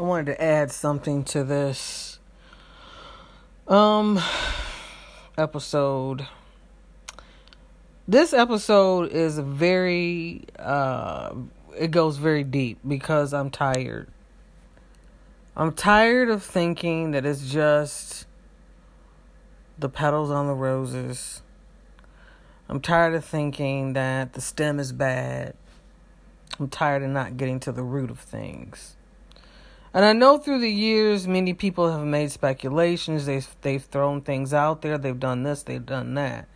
I wanted to add something to this um episode. This episode is very uh it goes very deep because I'm tired. I'm tired of thinking that it's just the petals on the roses. I'm tired of thinking that the stem is bad. I'm tired of not getting to the root of things. And I know through the years, many people have made speculations. They've they've thrown things out there. They've done this. They've done that.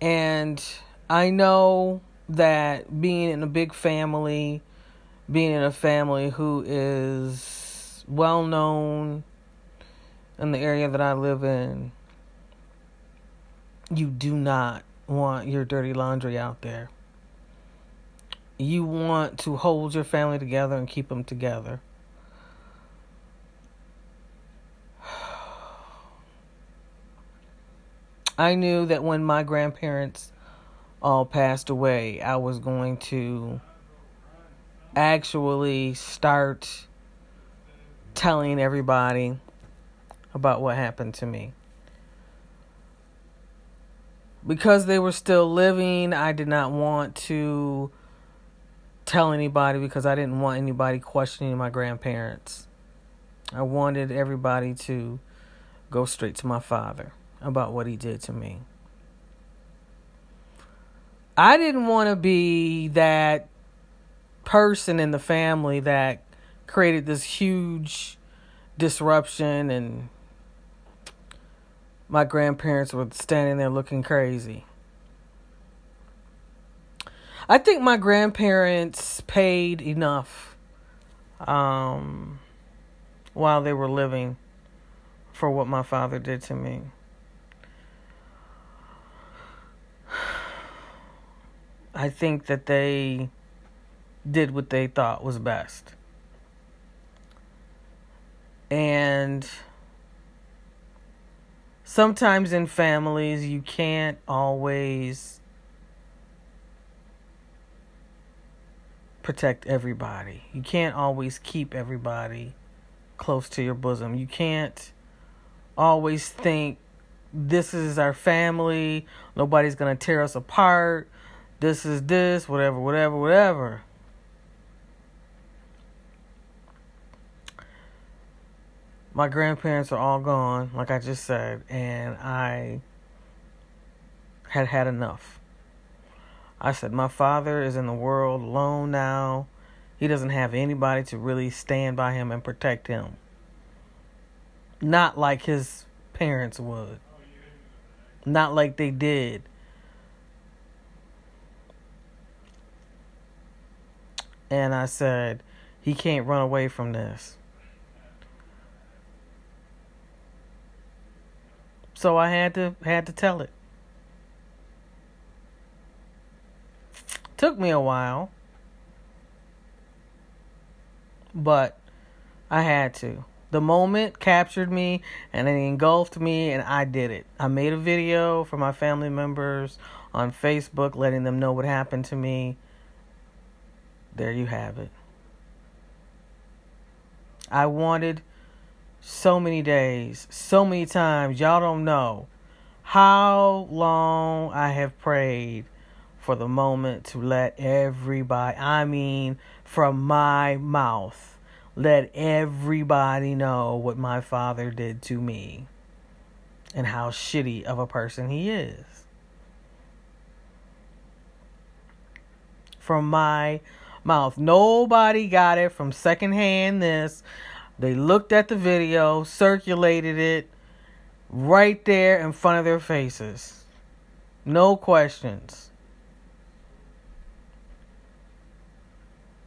And I know that being in a big family, being in a family who is well known in the area that I live in, you do not want your dirty laundry out there. You want to hold your family together and keep them together. I knew that when my grandparents all passed away, I was going to actually start telling everybody about what happened to me. Because they were still living, I did not want to tell anybody because I didn't want anybody questioning my grandparents. I wanted everybody to go straight to my father about what he did to me. I didn't want to be that person in the family that created this huge disruption and my grandparents were standing there looking crazy. I think my grandparents paid enough um, while they were living for what my father did to me. I think that they did what they thought was best. And sometimes in families, you can't always protect everybody. You can't always keep everybody close to your bosom. You can't always think this is our family, nobody's going to tear us apart this is this, whatever, whatever, whatever. My grandparents are all gone, like I just said, and I had had enough. I said, My father is in the world alone now. He doesn't have anybody to really stand by him and protect him. Not like his parents would. Not like they did and I said, he can't run away from this. So I had to had to tell it. Took me a while. But I had to. The moment captured me and it engulfed me and I did it. I made a video for my family members on Facebook letting them know what happened to me there you have it. I wanted so many days, so many times. Y'all don't know how long I have prayed for the moment to let everybody, I mean, from my mouth, let everybody know what my father did to me and how shitty of a person he is. From my mouth. Nobody got it from secondhand this. They looked at the video, circulated it right there in front of their faces. No questions.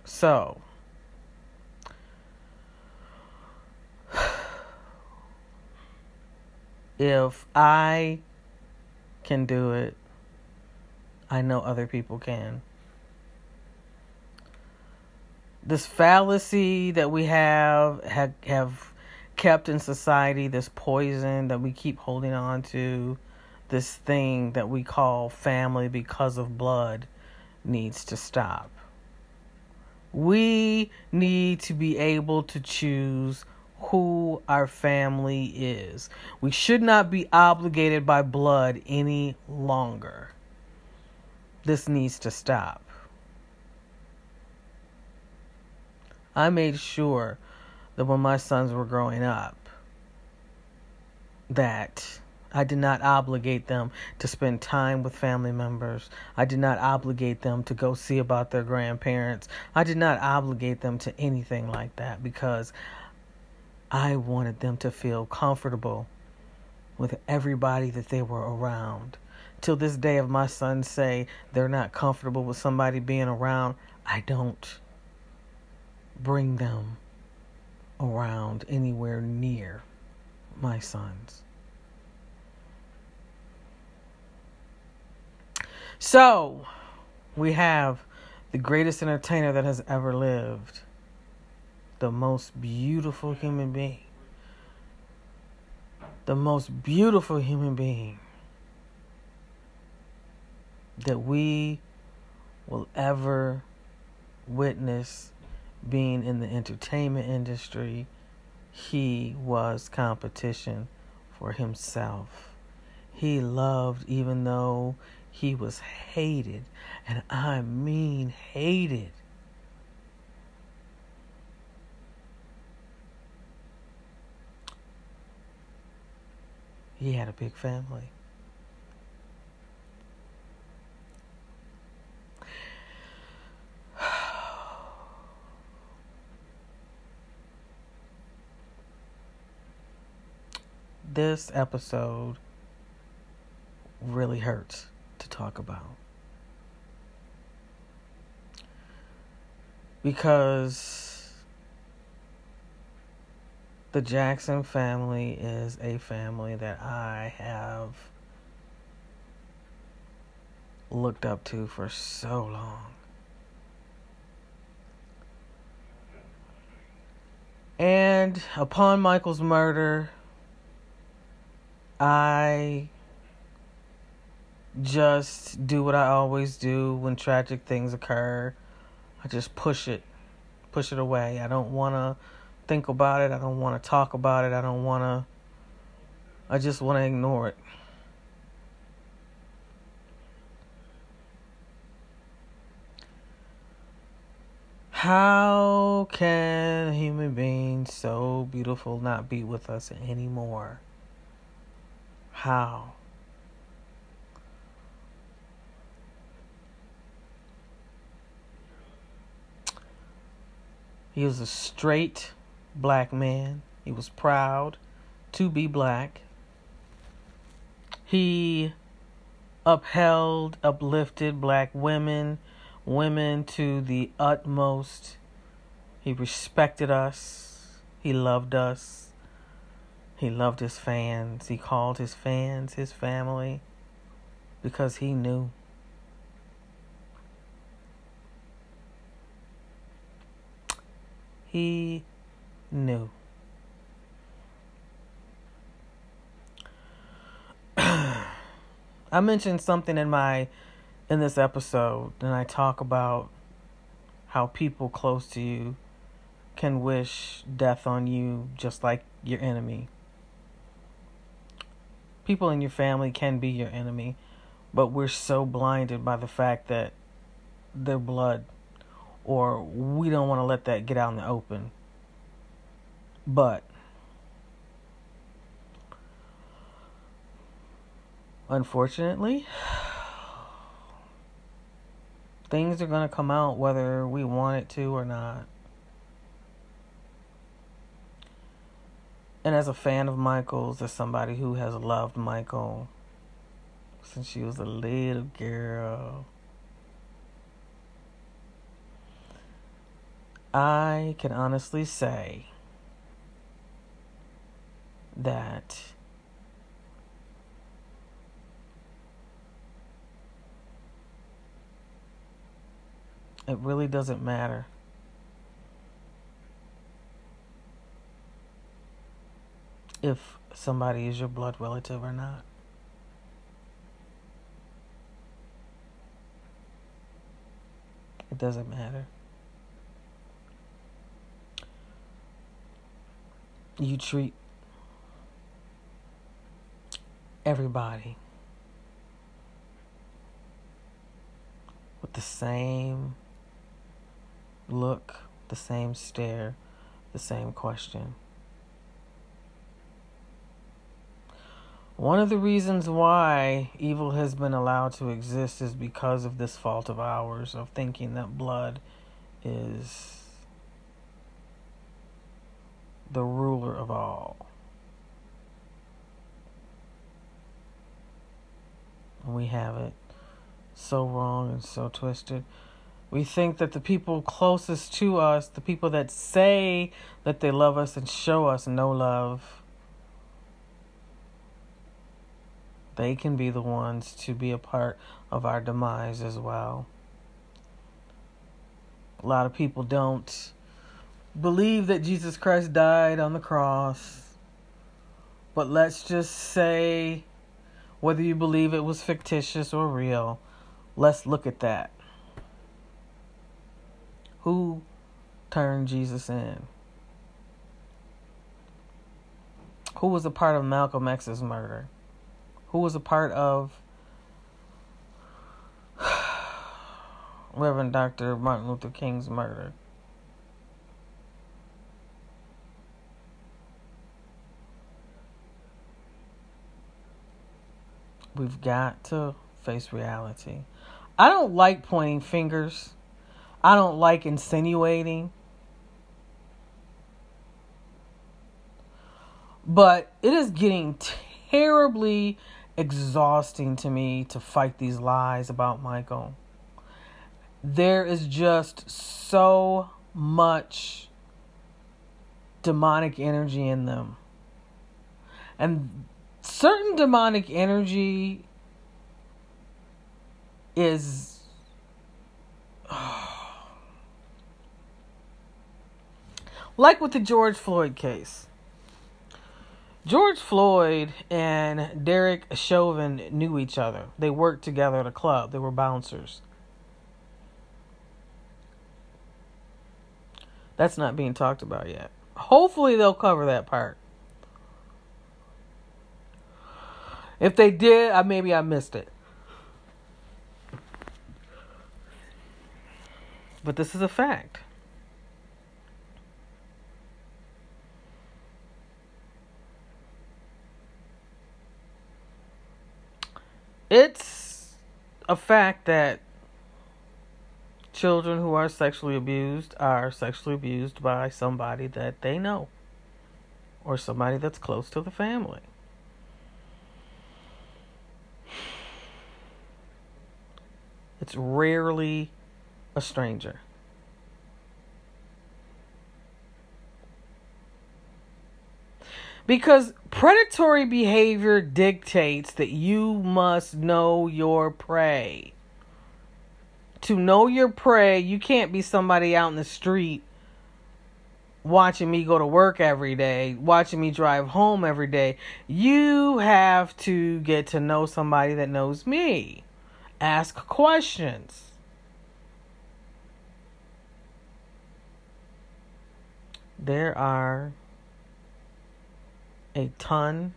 So, if I can do it, I know other people can this fallacy that we have have, have kept in society, this poison that we keep holding on to, this thing that we call family because of blood needs to stop. We need to be able to choose who our family is. We should not be obligated by blood any longer. This needs to stop. I made sure that when my sons were growing up that I did not obligate them to spend time with family members. I did not obligate them to go see about their grandparents. I did not obligate them to anything like that because I wanted them to feel comfortable with everybody that they were around. Till this day, if my sons say they're not comfortable with somebody being around, I don't bring them around anywhere near my sons. So, we have the greatest entertainer that has ever lived, the most beautiful human being, the most beautiful human being that we will ever witness being in the entertainment industry. He was competition for himself. He loved, even though he was hated, and I mean hated. He had a big family. This episode really hurts to talk about. Because the Jackson family is a family that I have looked up to for so long. And upon Michael's murder, I just do what I always do when tragic things occur. I just push it, push it away. I don't want to think about it. I don't want to talk about it. I don't want to, I just want to ignore it. How can a human being so beautiful not be with us anymore? How? He was a straight black man. He was proud to be black. He upheld, uplifted black women, women to the utmost. He respected us. He loved us. He loved his fans. He called his fans his family because he knew. He knew. I mentioned something in my in this episode and I talk about how people close to you can wish death on you just like your enemy. People in your family can be your enemy, but we're so blinded by the fact that their blood or we don't want to let that get out in the open. But unfortunately, things are going to come out whether we want it to or not. And as a fan of Michael's, as somebody who has loved Michael since she was a little girl, I can honestly say that it really doesn't matter. if somebody is your blood relative or not. It doesn't matter. You treat everybody with the same look, the same stare, the same question. One of the reasons why evil has been allowed to exist is because of this fault of ours of thinking that blood is the ruler of all. We have it so wrong and so twisted. We think that the people closest to us, the people that say that they love us and show us no love, they can be the ones to be a part of our demise as well. A lot of people don't believe that Jesus Christ died on the cross. But let's just say, whether you believe it was fictitious or real, let's look at that. Who turned Jesus in? Who was a part of Malcolm X's murder? Who was a part of Reverend Dr. Martin Luther King's murder? We've got to face reality. I don't like pointing fingers. I don't like insinuating. But it is getting terribly exhausting to me to fight these lies about Michael. There is just so much demonic energy in them. And certain demonic energy is like with the George Floyd case. George Floyd and Derek Chauvin knew each other. They worked together at a club. They were bouncers. That's not being talked about yet. Hopefully, they'll cover that part. If they did, I maybe I missed it. But this is a fact. It's a fact that children who are sexually abused are sexually abused by somebody that they know or somebody that's close to the family. It's rarely a stranger. Because predatory behavior dictates that you must know your prey. To know your prey, you can't be somebody out in the street watching me go to work every day, watching me drive home every day. You have to get to know somebody that knows me ask questions. There are a ton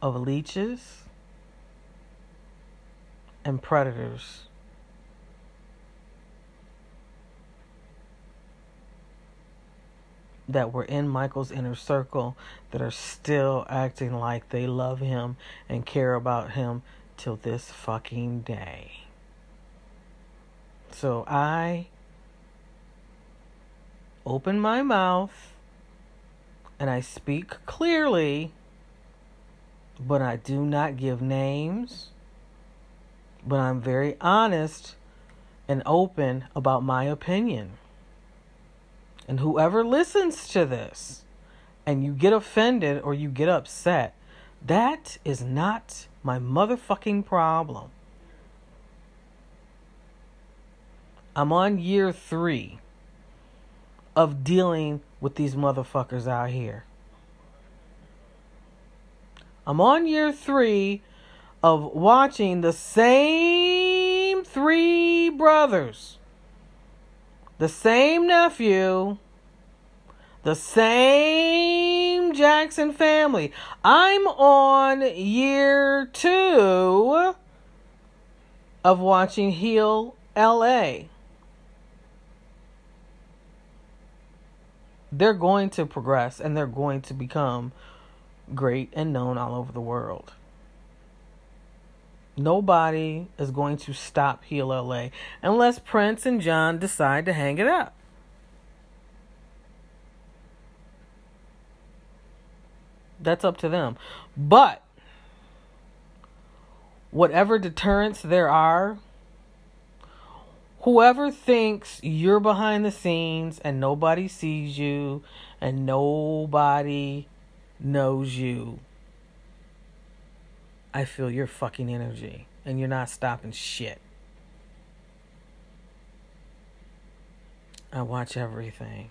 of leeches and predators. That were in Michael's inner circle that are still acting like they love him and care about him till this fucking day. So I open my mouth and I speak clearly, but I do not give names. But I'm very honest and open about my opinion. And whoever listens to this and you get offended or you get upset, that is not my motherfucking problem. I'm on year three of dealing with these motherfuckers out here. I'm on year three of watching the same three brothers, the same nephew, The same Jackson family. I'm on year two of watching Heal LA. They're going to progress and they're going to become great and known all over the world. Nobody is going to stop Heal LA unless Prince and John decide to hang it up. That's up to them. But whatever deterrents there are, whoever thinks you're behind the scenes and nobody sees you and nobody knows you I feel your fucking energy and you're not stopping shit. I watch everything.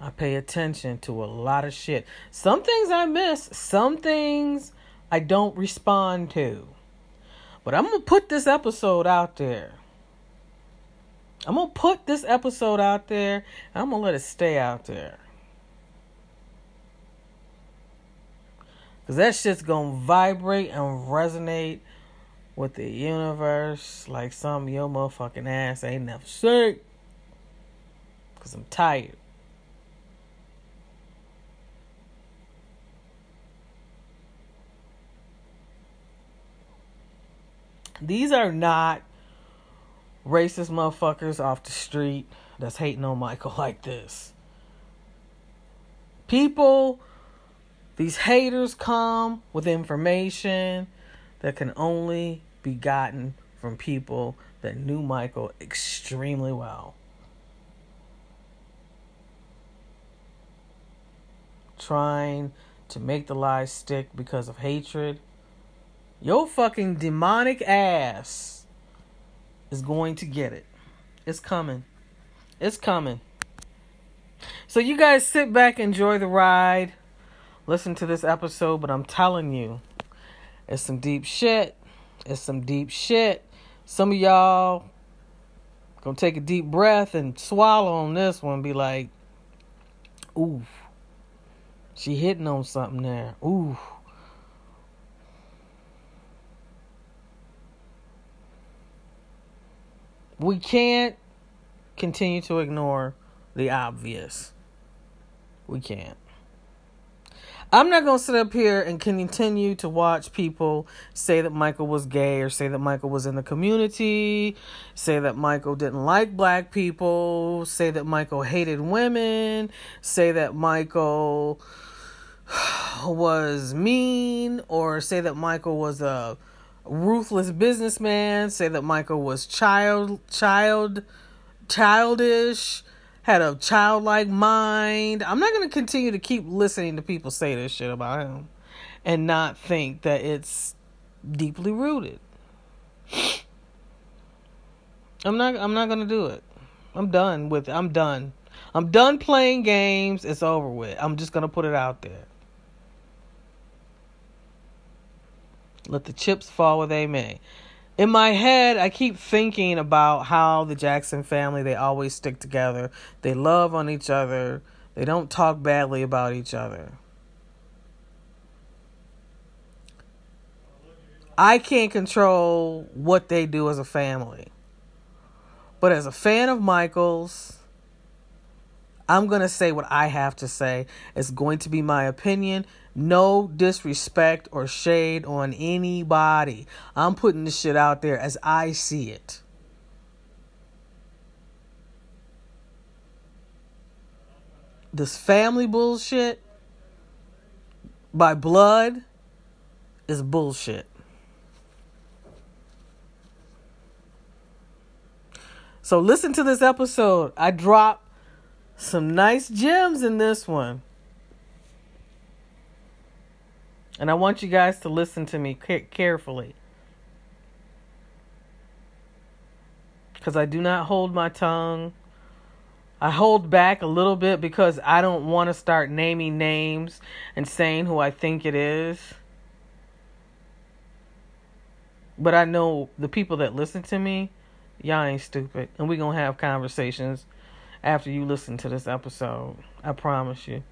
I pay attention to a lot of shit. Some things I miss, some things I don't respond to. But I'm going to put this episode out there. I'm going to put this episode out there. I'm going to let it stay out there. Because that shit's going to vibrate and resonate with the universe like some your motherfucking ass ain't never seen. Because I'm tired. These are not racist motherfuckers off the street that's hating on Michael like this. People these haters come with information that can only be gotten from people that knew Michael extremely well. Trying to make the lies stick because of hatred. Your fucking demonic ass is going to get it. It's coming. It's coming. So you guys sit back, enjoy the ride listen to this episode, but I'm telling you, it's some deep shit. It's some deep shit. Some of y'all gonna take a deep breath and swallow on this one. Be like, ooh, she hitting on something there. Ooh. We can't continue to ignore the obvious. We can't. I'm not going to sit up here and continue to watch people say that Michael was gay or say that Michael was in the community, say that Michael didn't like black people, say that Michael hated women, say that Michael was mean, or say that Michael was a ruthless businessman, say that Michael was child child childish had a childlike mind. I'm not going to continue to keep listening to people say this shit about him and not think that it's deeply rooted. I'm not I'm not going to do it. I'm done with it. I'm done. I'm done playing games. It's over with. I'm just going to put it out there. Let the chips fall where they may in my head, I keep thinking about how the Jackson family, they always stick together. They love on each other. They don't talk badly about each other. I can't control what they do as a family. But as a fan of Michael's, I'm going to say what I have to say. It's going to be my opinion. No disrespect or shade on anybody. I'm putting this shit out there as I see it. This family bullshit by blood is bullshit. So listen to this episode. I dropped some nice gems in this one. And I want you guys to listen to me carefully. Because I do not hold my tongue. I hold back a little bit because I don't want to start naming names and saying who I think it is. But I know the people that listen to me, y'all ain't stupid. And we're going to have conversations after you listen to this episode. I promise you.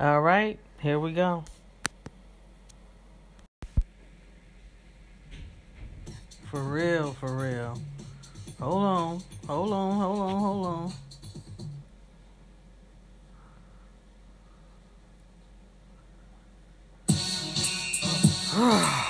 All right, here we go. For real, for real. Hold on, hold on, hold on, hold on.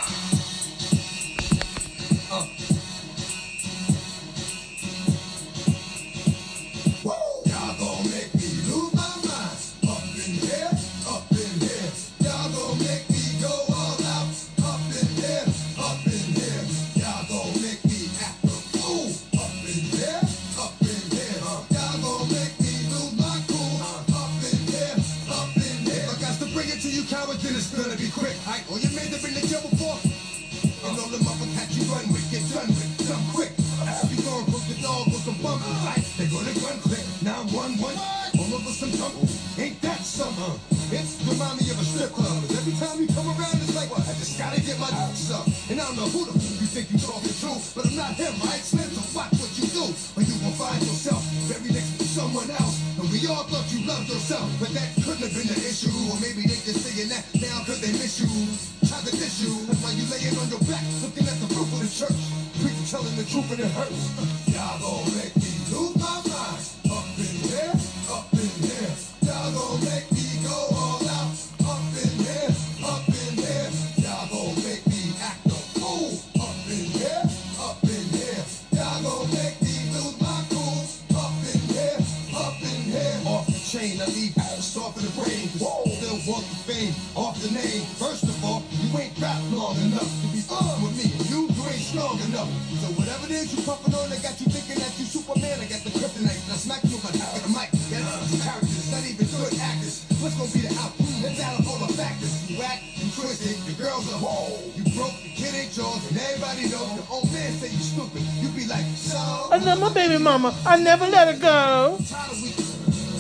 name. First of all, you ain't rap long enough to be on with me. You, you ain't strong enough. So whatever it is you puffin' on, I got you thinking that you Superman. I got the kryptonite. Now smack you on the mic. That's uh, characters, not even good actors. What's gonna be the outcome? Let's out of all the factors. You whack, you twisted, your girl's a hoe. You broke, your kid ain't yours, and everybody knows the old man say you stupid. You be like, so. I love my baby mama. I never let her go. Tired of we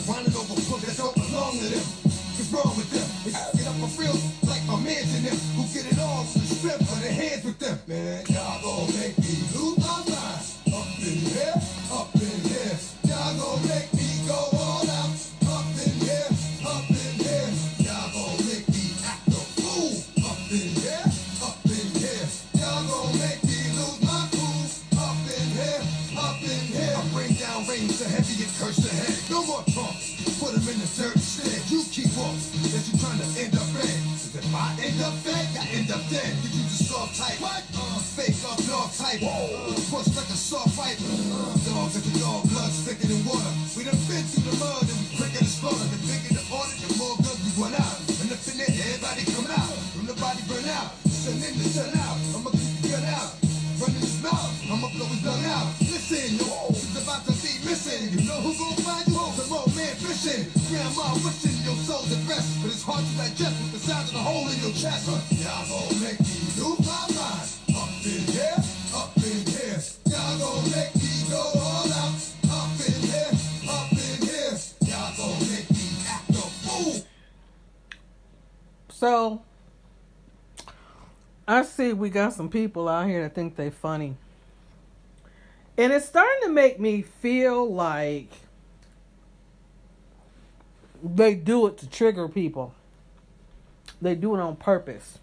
running over books that don't belong to them. sniper. Push like a soft viper. Uh, dogs at the dog, blood thicker than water. We done been through the mud and we quicker than slaughter. The bigger the order, the more guns we want out. And if in everybody come out. From the body burn out. Sun in the sun out. I'ma keep the gun out. Running his mouth. I'ma blow his gun out. Listen, yo, it's about to be missing. You know who gon' find you? Some old man fishing. Grandma wishing your soul at rest. But it's hard to digest with the sound of the hole in your chest. Y'all gon' make me lose my mind. So I see we got some people out here that think they funny. And it's starting to make me feel like they do it to trigger people. They do it on purpose.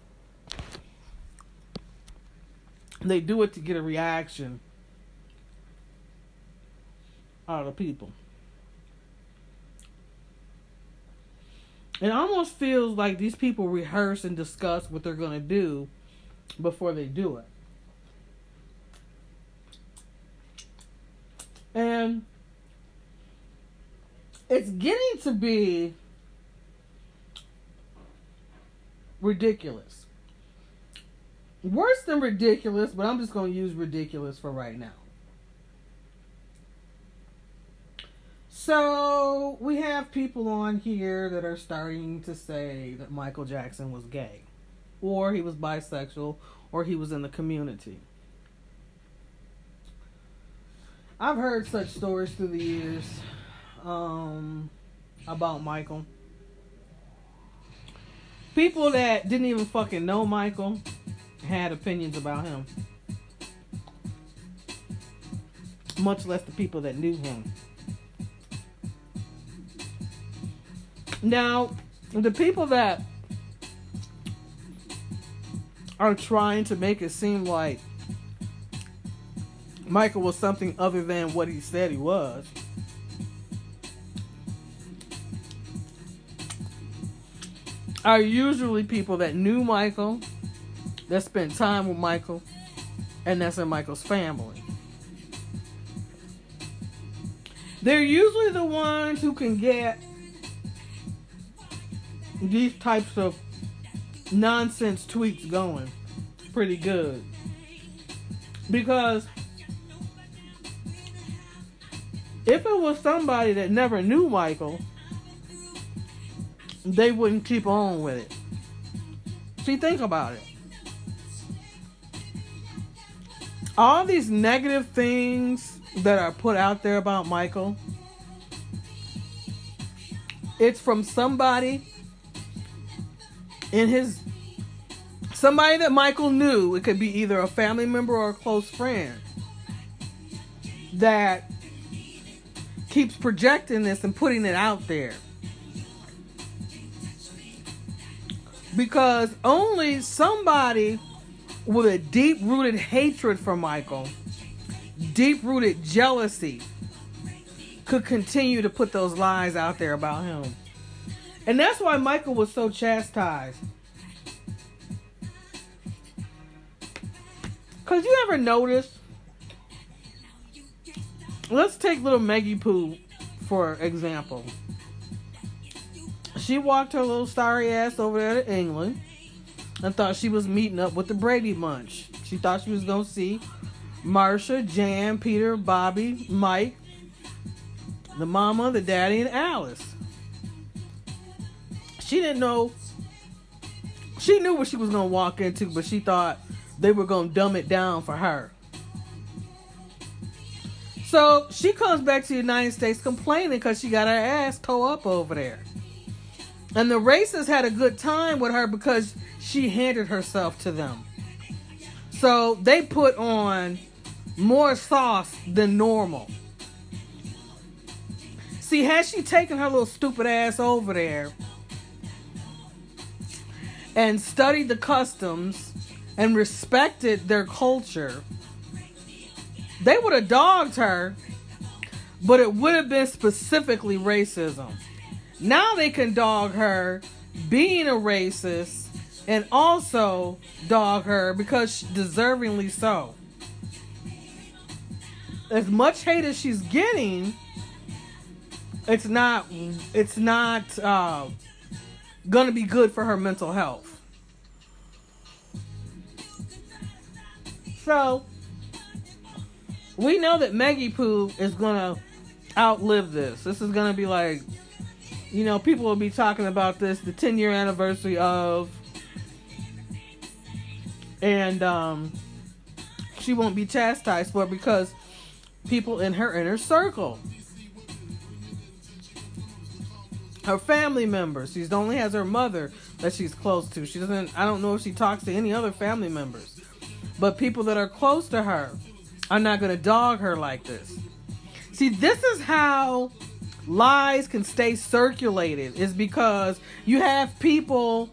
They do it to get a reaction out of people. It almost feels like these people rehearse and discuss what they're going to do before they do it. And it's getting to be ridiculous. Worse than ridiculous, but I'm just going to use ridiculous for right now. So we have people on here that are starting to say that Michael Jackson was gay, or he was bisexual, or he was in the community. I've heard such stories through the years um, about Michael. People that didn't even fucking know Michael had opinions about him, much less the people that knew him. Now, the people that are trying to make it seem like Michael was something other than what he said he was. Are usually people that knew Michael, that spent time with Michael, and that's in Michael's family. They're usually the ones who can get these types of nonsense tweets going pretty good. Because if it was somebody that never knew Michael, they wouldn't keep on with it. See, think about it. All these negative things that are put out there about Michael, it's from somebody in his somebody that Michael knew. It could be either a family member or a close friend that keeps projecting this and putting it out there. Because only somebody with a deep rooted hatred for Michael, deep rooted jealousy, could continue to put those lies out there about him. And that's why Michael was so chastised. Cause you ever notice? Let's take little Maggie Pooh for example. She walked her little starry ass over there to England and thought she was meeting up with the Brady Bunch. She thought she was gonna see Marsha, Jan, Peter, Bobby, Mike, the mama, the daddy, and Alice. She didn't know. She knew what she was gonna walk into, but she thought they were gonna dumb it down for her. So she comes back to the United States complaining because she got her ass towed up over there. And the racists had a good time with her because she handed herself to them. So they put on more sauce than normal. See, had she taken her little stupid ass over there and studied the customs and respected their culture, they would have dogged her, but it would have been specifically racism. Now they can dog her being a racist and also dog her because deservingly so. As much hate as she's getting, it's not it's not uh, gonna be good for her mental health. So we know that Maggie Pooh is gonna outlive this. This is gonna be like, you know, people will be talking about this, the 10 year anniversary of, and um, she won't be chastised for because people in her inner circle, her family members, she only has her mother that she's close to. She doesn't. I don't know if she talks to any other family members. But people that are close to her are not going to dog her like this. See, this is how lies can stay circulated is because you have people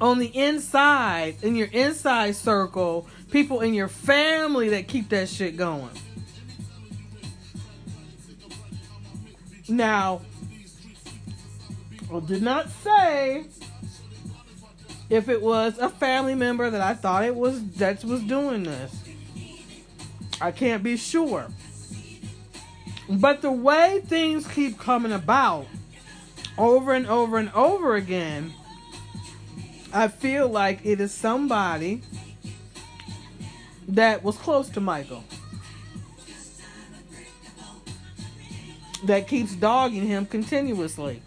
on the inside in your inside circle, people in your family that keep that shit going. Now, Did not say if it was a family member that I thought it was that was doing this. I can't be sure. But the way things keep coming about over and over and over again, I feel like it is somebody that was close to Michael. That keeps dogging him continuously.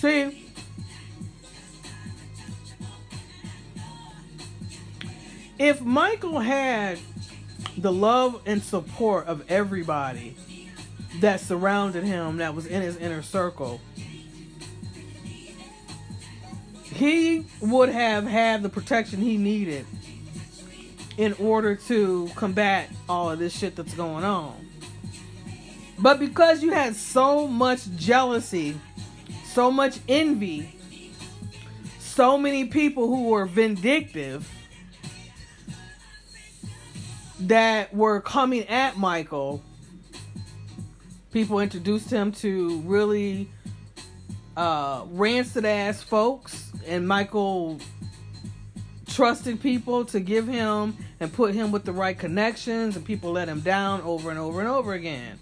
See, if Michael had the love and support of everybody that surrounded him, that was in his inner circle, he would have had the protection he needed in order to combat all of this shit that's going on. But because you had so much jealousy, so much envy, so many people who were vindictive that were coming at Michael, people introduced him to really uh, rancid ass folks, and Michael trusted people to give him and put him with the right connections, and people let him down over and over and over again.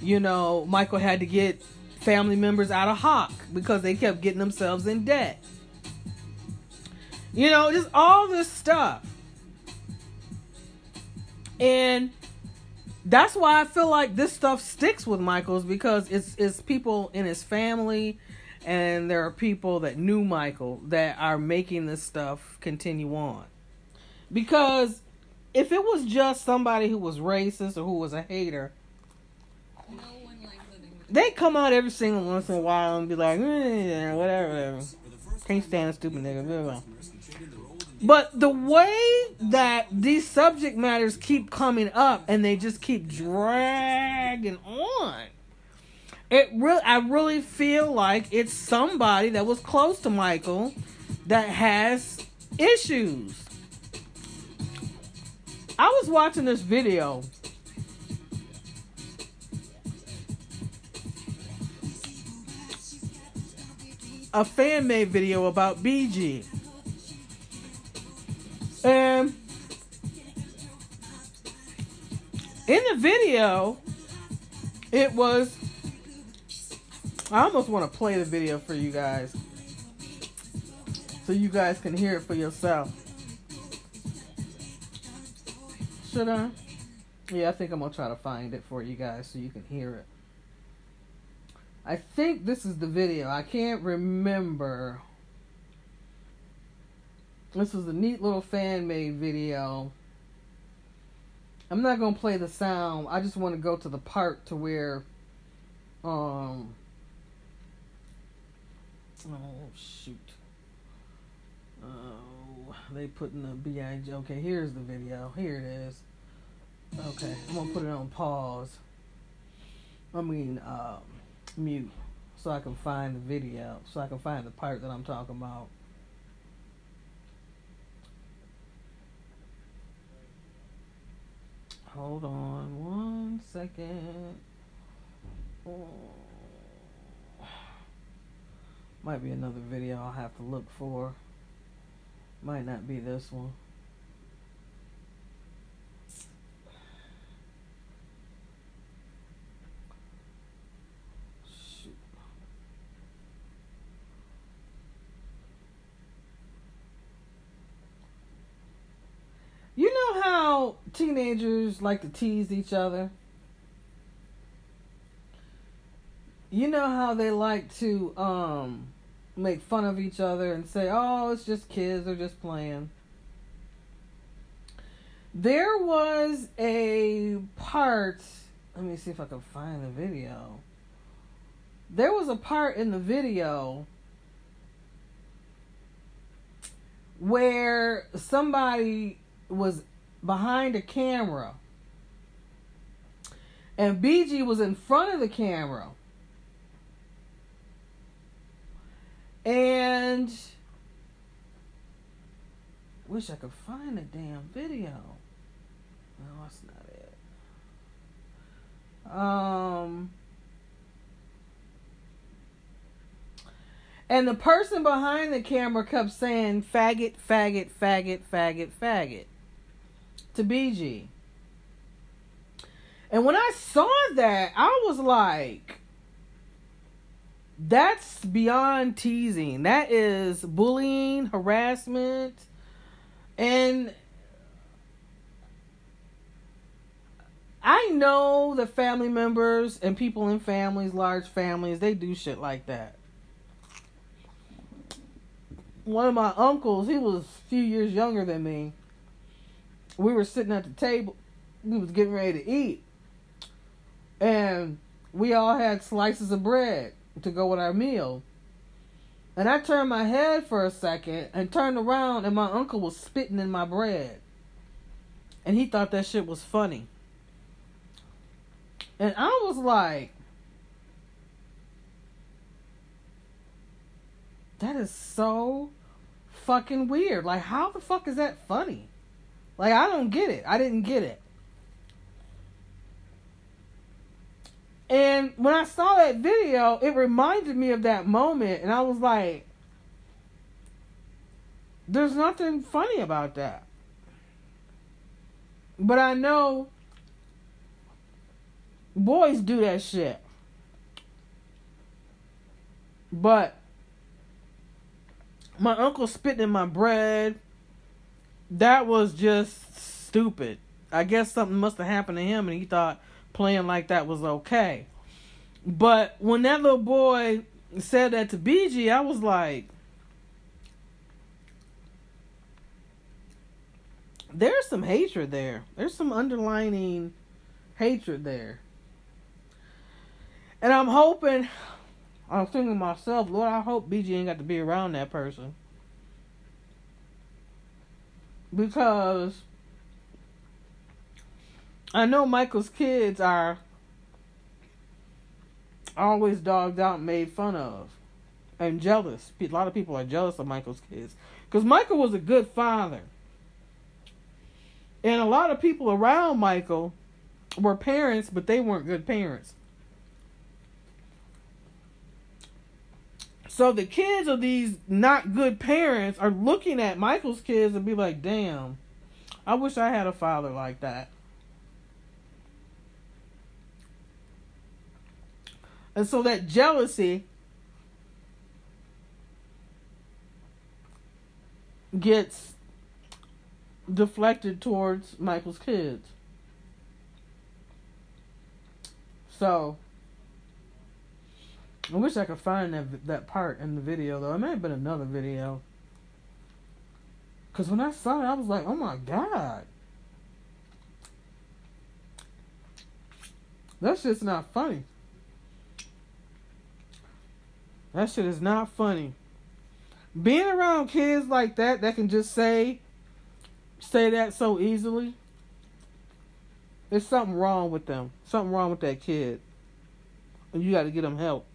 You know, Michael had to get family members out of hock because they kept getting themselves in debt. You know, just all this stuff. And that's why I feel like this stuff sticks with Michael's because it's it's people in his family and there are people that knew Michael that are making this stuff continue on. Because if it was just somebody who was racist or who was a hater, they come out every single once in a while and be like, eh, whatever, whatever. Can't stand a stupid nigga. But the way that these subject matters keep coming up and they just keep dragging on, it really, I really feel like it's somebody that was close to Michael that has issues. I was watching this video a fan made video about BG. And in the video, it was. I almost want to play the video for you guys so you guys can hear it for yourself. Should I? Yeah, I think I'm going to try to find it for you guys so you can hear it. I think this is the video. I can't remember. This was a neat little fan made video. I'm not gonna play the sound. I just want to go to the part to where, um. Oh shoot. Oh, they putting the big. Okay, here's the video. Here it is. Okay, I'm gonna put it on pause. I mean, um mute so I can find the video, so I can find the part that I'm talking about. Hold on one second. Oh. Might be another video I'll have to look for. Might not be this one. Teenagers like to tease each other. You know how they like to um make fun of each other and say, "Oh, it's just kids, they're just playing." There was a part, let me see if I can find the video. There was a part in the video where somebody was behind a camera. And BG was in front of the camera. And wish I could find the damn video. No, that's not it. Um And the person behind the camera kept saying faggot, faggot, faggot, faggot, faggot to BG. And when I saw that, I was like, that's beyond teasing. That is bullying, harassment, and I know the family members and people in families, large families, they do shit like that. One of my uncles, he was a few years younger than me we were sitting at the table. We was getting ready to eat. And we all had slices of bread to go with our meal. And I turned my head for a second and turned around and my uncle was spitting in my bread. And he thought that shit was funny. And I was like, that is so fucking weird. Like, how the fuck is that funny? Like, I don't get it. I didn't get it. And when I saw that video, it reminded me of that moment, and I was like, there's nothing funny about that. But I know boys do that shit. But my uncle spitting in my bread, that was just stupid. I guess something must have happened to him and he thought playing like that was okay. But when that little boy said that to BG, I was like, there's some hatred there. There's some underlining hatred there. And I'm hoping, I'm thinking to myself, Lord, I hope BG ain't got to be around that person. Because I know Michael's kids are always dogged out and made fun of and jealous. A lot of people are jealous of Michael's kids. Because Michael was a good father. And a lot of people around Michael were parents, but they weren't good parents. So the kids of these not good parents are looking at Michael's kids and be like, damn, I wish I had a father like that. And so that jealousy gets deflected towards Michael's kids. So I wish I could find that that part in the video though. It may have been another video. Cause when I saw it, I was like, "Oh my god, that shit's not funny." That shit is not funny. Being around kids like that that can just say say that so easily, there's something wrong with them. Something wrong with that kid. And you got to get them help.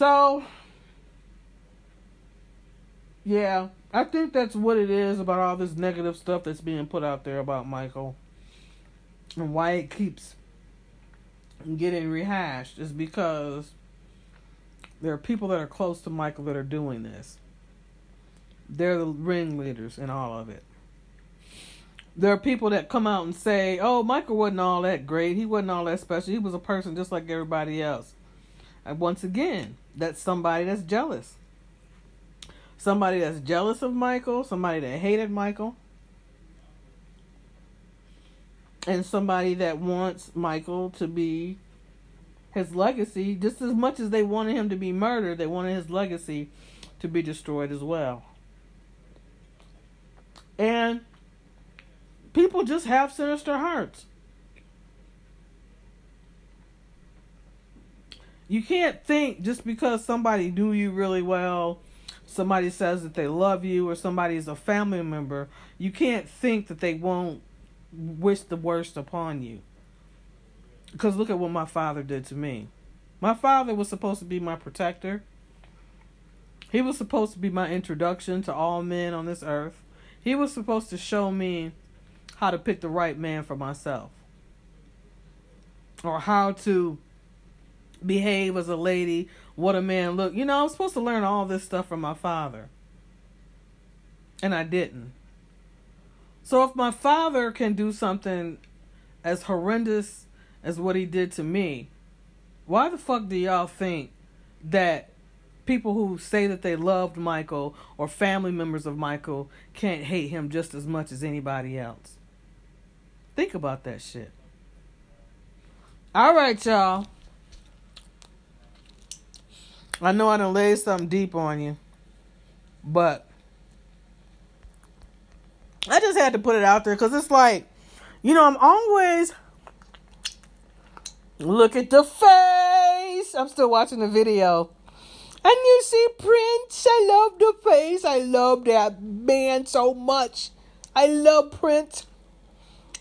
So, yeah, I think that's what it is about all this negative stuff that's being put out there about Michael and why it keeps getting rehashed is because there are people that are close to Michael that are doing this. They're the ringleaders in all of it. There are people that come out and say, "Oh, Michael wasn't all that great. He wasn't all that special. He was a person just like everybody else." And once again, that's somebody that's jealous. Somebody that's jealous of Michael, somebody that hated Michael, and somebody that wants Michael to be his legacy just as much as they wanted him to be murdered, they wanted his legacy to be destroyed as well. And people just have sinister hearts. You can't think just because somebody knew you really well, somebody says that they love you, or somebody is a family member, you can't think that they won't wish the worst upon you. Because look at what my father did to me. My father was supposed to be my protector. He was supposed to be my introduction to all men on this earth. He was supposed to show me how to pick the right man for myself. Or how to behave as a lady, what a man look. You know, I was supposed to learn all this stuff from my father. And I didn't. So if my father can do something as horrendous as what he did to me, why the fuck do y'all think that people who say that they loved Michael or family members of Michael can't hate him just as much as anybody else? Think about that shit. All right, y'all. I know I done laid something deep on you, but I just had to put it out there because it's like, you know, I'm always look at the face. I'm still watching the video. And you see Prince. I love the face. I love that man so much. I love Prince.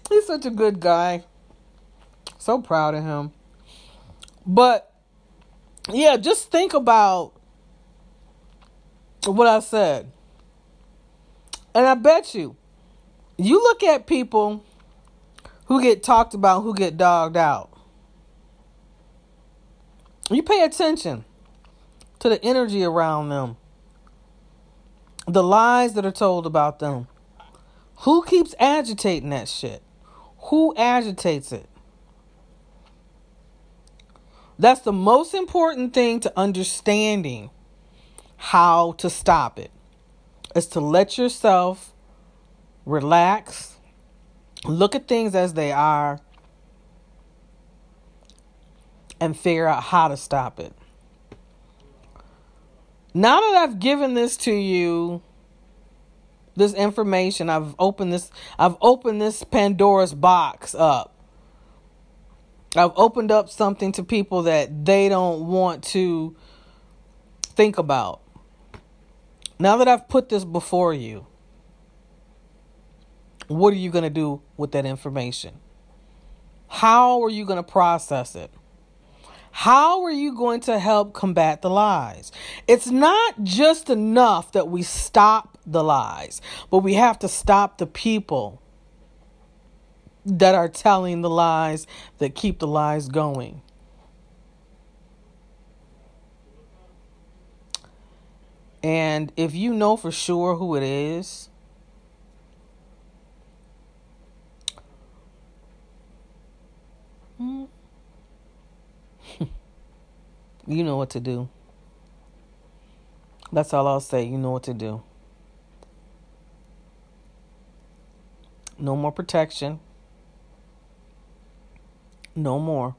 He's such a good guy. So proud of him. But yeah, just think about what I said. And I bet you, you look at people who get talked about, who get dogged out. You pay attention to the energy around them, the lies that are told about them. Who keeps agitating that shit? Who agitates it? That's the most important thing to understanding how to stop it. Is to let yourself relax, look at things as they are, and figure out how to stop it. Now that I've given this to you, this information, I've opened this I've opened this Pandora's box up. I've opened up something to people that they don't want to think about. Now that I've put this before you, what are you going to do with that information? How are you going to process it? How are you going to help combat the lies? It's not just enough that we stop the lies, but we have to stop the people that are telling the lies that keep the lies going. And if you know for sure who it is, you know what to do. That's all I'll say. You know what to do. No more protection. No more.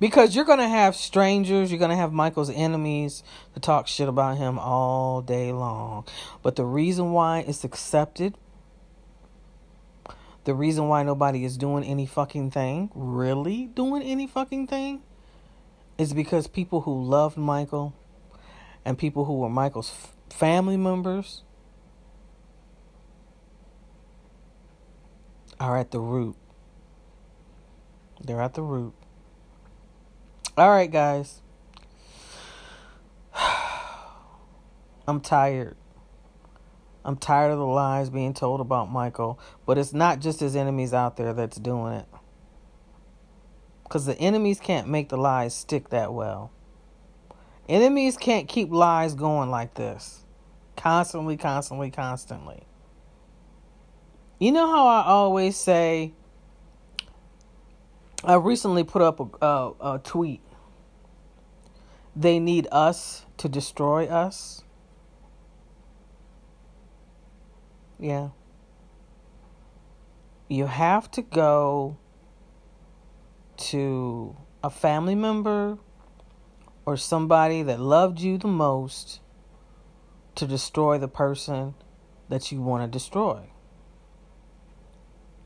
Because you're going to have strangers, you're going to have Michael's enemies to talk shit about him all day long. But the reason why it's accepted, the reason why nobody is doing any fucking thing, really doing any fucking thing, is because people who loved Michael and people who were Michael's family members are at the root. They're at the root. All right, guys. I'm tired. I'm tired of the lies being told about Michael, but it's not just his enemies out there that's doing it. Because the enemies can't make the lies stick that well. Enemies can't keep lies going like this. Constantly, constantly, constantly. You know how I always say, I recently put up a, a, a tweet. They need us to destroy us. Yeah. You have to go to a family member or somebody that loved you the most to destroy the person that you want to destroy.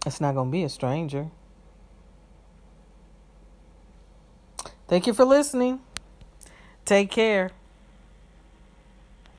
It's not going to be a stranger. Thank you for listening. Take care.